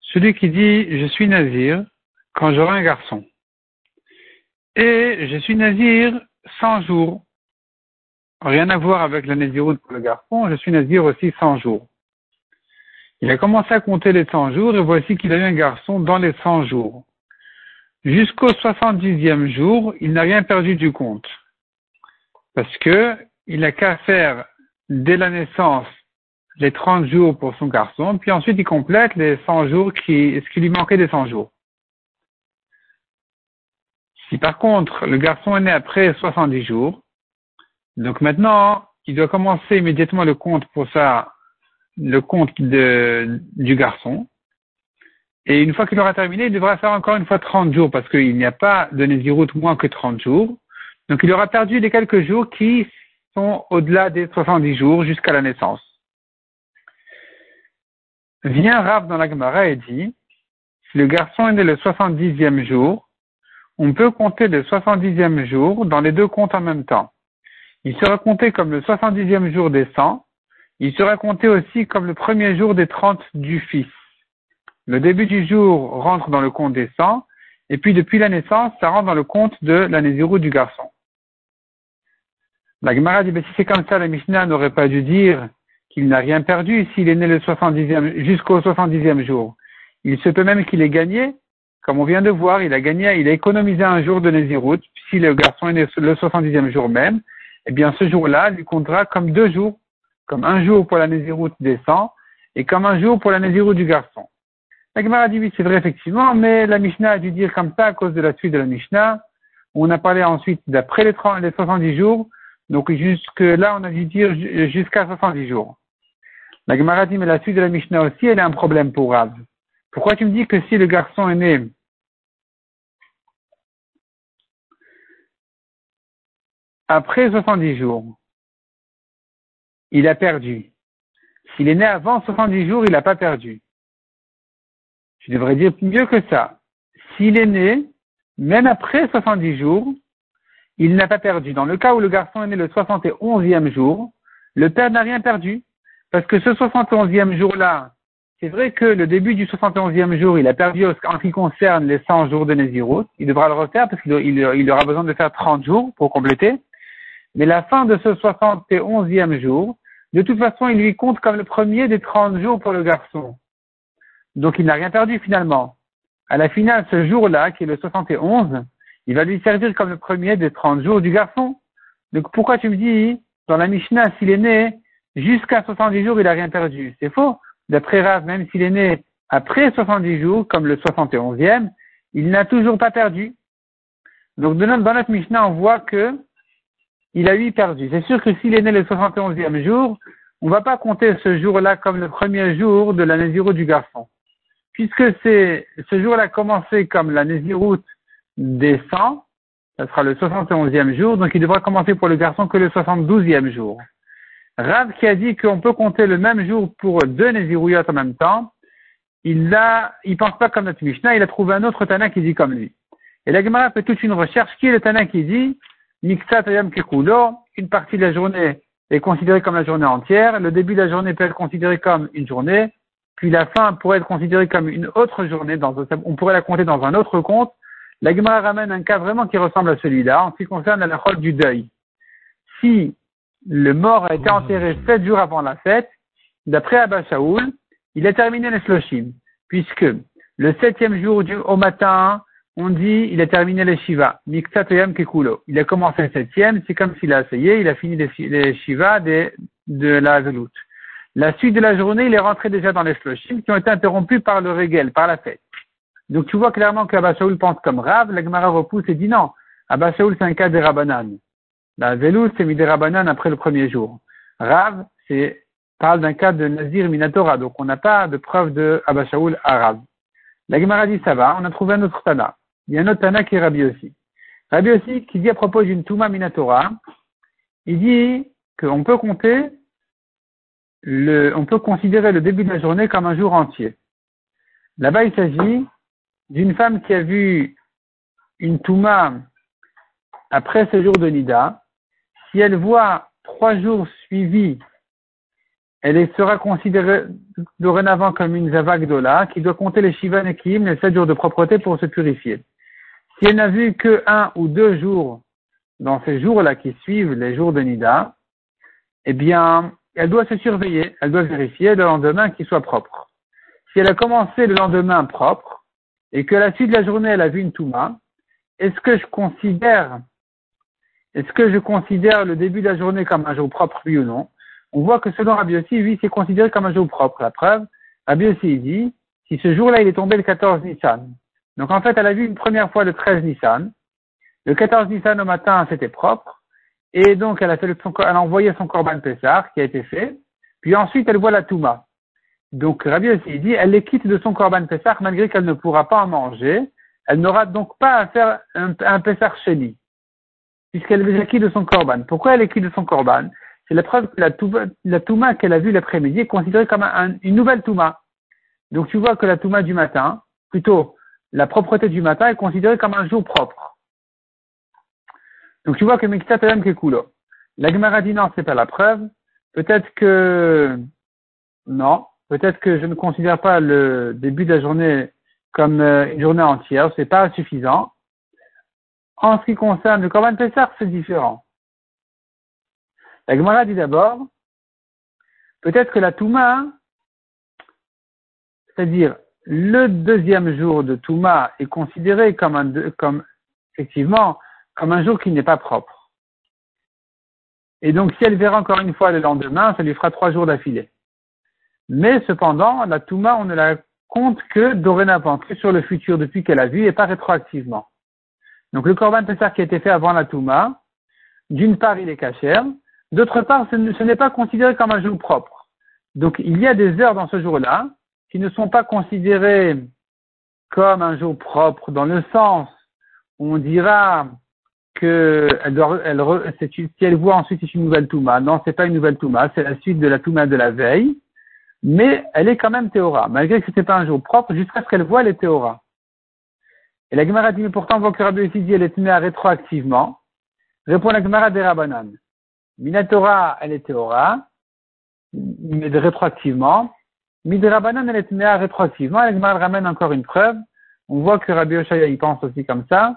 Celui qui dit je suis Nazir quand j'aurai un garçon. Et je suis Nazir 100 jours. Rien à voir avec la Naziroute pour le garçon, je suis Nazir aussi 100 jours. Il a commencé à compter les 100 jours et voici qu'il a eu un garçon dans les 100 jours. Jusqu'au 70e jour, il n'a rien perdu du compte. Parce que il n'a qu'à faire dès la naissance les 30 jours pour son garçon, puis ensuite il complète les 100 jours qui, ce qui lui manquait des 100 jours. Si par contre le garçon est né après 70 jours, donc maintenant il doit commencer immédiatement le compte pour ça, le compte du garçon. Et une fois qu'il aura terminé, il devra faire encore une fois 30 jours parce qu'il n'y a pas de Néziroute moins que 30 jours. Donc il aura perdu les quelques jours qui au-delà des 70 jours jusqu'à la naissance. Vient Rav dans la Gemara et dit, si le garçon est né le 70e jour, on peut compter le 70e jour dans les deux comptes en même temps. Il sera compté comme le 70e jour des 100, il sera compté aussi comme le premier jour des 30 du fils. Le début du jour rentre dans le compte des 100, et puis depuis la naissance, ça rentre dans le compte de l'année zéro du garçon. La Gemara dit, mais si c'est comme ça, la Mishnah n'aurait pas dû dire qu'il n'a rien perdu s'il est né le 70e, jusqu'au 70e jour. Il se peut même qu'il ait gagné, comme on vient de voir, il a gagné, il a économisé un jour de Nézirut. Si le garçon est né le 70e jour même, eh bien, ce jour-là lui comptera comme deux jours, comme un jour pour la Nézirut des 100 et comme un jour pour la Nézirut du garçon. La Gemara dit, oui, c'est vrai, effectivement, mais la Mishnah a dû dire comme ça à cause de la suite de la Mishnah. On a parlé ensuite d'après les, les 70 jours, donc jusque là, on a dû dire jusqu'à 70 jours. La Gemara dit, mais la suite de la Mishnah aussi, elle a un problème pour Rav. Pourquoi tu me dis que si le garçon est né après 70 jours, il a perdu? S'il est né avant 70 jours, il n'a pas perdu. Je devrais dire mieux que ça. S'il est né, même après 70 jours, il n'a pas perdu. Dans le cas où le garçon est né le 71e jour, le père n'a rien perdu. Parce que ce 71e jour-là, c'est vrai que le début du 71e jour, il a perdu en ce qui concerne les 100 jours de Nézirut. Il devra le refaire parce qu'il aura besoin de faire 30 jours pour compléter. Mais la fin de ce 71e jour, de toute façon, il lui compte comme le premier des 30 jours pour le garçon. Donc il n'a rien perdu finalement. À la finale, ce jour-là, qui est le 71, il va lui servir comme le premier des 30 jours du garçon. Donc pourquoi tu me dis, dans la Mishnah, s'il est né jusqu'à 70 jours, il n'a rien perdu? C'est faux. D'après Rav, même s'il est né après 70 jours, comme le 71e, il n'a toujours pas perdu. Donc dans notre Mishnah, on voit que il a eu perdu. C'est sûr que s'il est né le 71e jour, on ne va pas compter ce jour-là comme le premier jour de la Nézirut du garçon. Puisque c'est ce jour-là commencé comme la Nézirut des 100, ça sera le 71e jour, donc il devra commencer pour le garçon que le 72e jour. Rav qui a dit qu'on peut compter le même jour pour deux Nézirouyot en même temps, il a, il pense pas comme notre Mishnah, il a trouvé un autre Tana qui dit comme lui. Et la Gemara fait toute une recherche, qui est le Tana qui dit, Miksat Ayam une partie de la journée est considérée comme la journée entière, le début de la journée peut être considéré comme une journée, puis la fin pourrait être considérée comme une autre journée, on pourrait la compter dans un autre compte, la Gemara ramène un cas vraiment qui ressemble à celui-là en ce qui concerne la chôle du deuil. Si le mort a été enterré sept jours avant la fête, d'après Abba Shaoul, il a terminé les sloshim, puisque le septième jour du, au matin, on dit il a terminé les shiva, miksatoyam kekulo. Il a commencé le septième, c'est comme s'il a essayé, il a fini les, les shiva de, de la veloute. La suite de la journée, il est rentré déjà dans les sloshim qui ont été interrompus par le régel, par la fête. Donc tu vois clairement qu'Abba Shaul pense comme Rav, la Gemara repousse et dit non. Abba Shaul c'est un cas des Rabbanan. La Velout c'est mis des Rabbanan après le premier jour. Rav c'est parle d'un cas de Nazir Minatora, donc on n'a pas de preuve de Abba Shaul à Rav. La Gemara dit ça va, on a trouvé un autre Tana. Il y a un autre Tana qui est Rabbi aussi. Rabbi aussi qui dit à propos d'une Touma Minatora, il dit qu'on peut compter le, on peut considérer le début de la journée comme un jour entier. Là-bas, il s'agit d'une femme qui a vu une Touma après ce jour de Nida, si elle voit trois jours suivis elle sera considérée dorénavant comme une zavagdola qui doit compter les shivan et kim, les sept jours de propreté pour se purifier. Si elle n'a vu que un ou deux jours dans ces jours-là qui suivent les jours de Nida, eh bien, elle doit se surveiller, elle doit vérifier le lendemain qu'il soit propre. Si elle a commencé le lendemain propre, et que la suite de la journée elle a vu une Touma, est-ce que je considère, est-ce que je considère le début de la journée comme un jour propre, oui ou non? On voit que selon Rabbi aussi, oui, c'est considéré comme un jour propre. La preuve, Rabbi aussi dit, si ce jour-là il est tombé le 14 Nissan. Donc en fait, elle a vu une première fois le 13 Nissan. Le 14 Nissan au matin, c'était propre. Et donc, elle a, fait le, elle a envoyé son Corban Pessar, qui a été fait. Puis ensuite, elle voit la Touma. Donc, Rabbi aussi dit, elle les quitte de son Corban Pessar, malgré qu'elle ne pourra pas en manger. Elle n'aura donc pas à faire un, un Pessar chéni. Puisqu'elle les quitte de son Corban. Pourquoi elle est quitte de son Corban? C'est la preuve que la Touma, qu'elle a vue l'après-midi est considérée comme une nouvelle Touma. Donc, tu vois que la Touma du matin, plutôt, la propreté du matin est considérée comme un jour propre. Donc tu vois que Miktat Kekulo. La Gemara dit non, c'est pas la preuve. Peut-être que non, peut-être que je ne considère pas le début de la journée comme euh, une journée entière, c'est pas suffisant. En ce qui concerne le Korban Pessah, c'est différent. La Gemara dit d'abord, peut-être que la Touma, c'est-à-dire le deuxième jour de Touma est considéré comme un, comme, effectivement, comme un jour qui n'est pas propre. Et donc, si elle verra encore une fois le lendemain, ça lui fera trois jours d'affilée. Mais cependant, la Touma, on ne la compte que dorénavant, que sur le futur, depuis qu'elle a vu, et pas rétroactivement. Donc, le Corban Pessah qui a été fait avant la Touma, d'une part, il est cachère, d'autre part, ce n'est pas considéré comme un jour propre. Donc, il y a des heures dans ce jour-là qui ne sont pas considérées comme un jour propre, dans le sens où on dira que elle doit, elle, si elle voit ensuite une nouvelle Touma. Non, c'est pas une nouvelle Touma, c'est la suite de la Touma de la veille, mais elle est quand même Théora, malgré que ce n'était pas un jour propre, jusqu'à ce qu'elle voit les Théora. Et la Gemara dit, mais pourtant, voit que Rabbi dit, elle est Théora rétroactivement. Répond la Gemara des Rabbanan. Minatora, elle est Théora, mais rétroactivement. Midrabanan, elle est Théora rétroactivement. La Gemara ramène encore une preuve. On voit que Rabbi Oshaya y pense aussi comme ça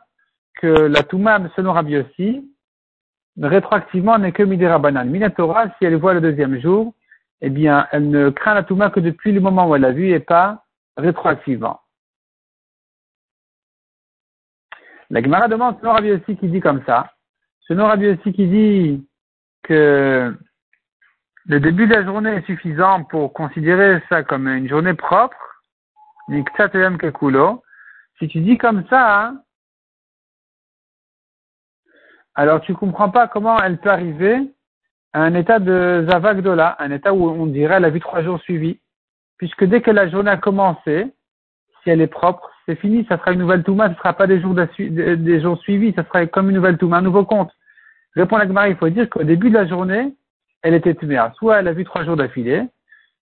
que la Touma, selon Rabbi aussi, rétroactivement n'est que Midera Banan. Minatora, si elle voit le deuxième jour, eh bien, elle ne craint la Touma que depuis le moment où elle l'a vu et pas rétroactivement. La Gemara demande selon Rabbi aussi qui dit comme ça. Selon Rabbi aussi qui dit que le début de la journée est suffisant pour considérer ça comme une journée propre, si tu dis comme ça, alors tu comprends pas comment elle peut arriver un état de Zavagdola, un état où on dirait elle a vu trois jours suivis. Puisque dès que la journée a commencé, si elle est propre, c'est fini, ça sera une nouvelle Touma, ce ne sera pas des jours, des jours suivis, ça sera comme une nouvelle Touma, un nouveau compte. Répond la Gemara, il faut dire qu'au début de la journée, elle était Tuméa. Soit elle a vu trois jours d'affilée,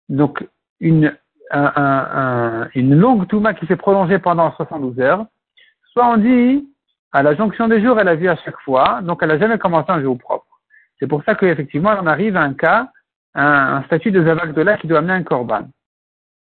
donc une, une longue Touma qui s'est prolongée pendant 72 heures, soit on dit à la jonction des jours, elle a vu à chaque fois, donc elle n'a jamais commencé un jour propre. C'est pour ça qu'effectivement, on arrive à un cas, un, statut de Zavak de qui doit amener un korban.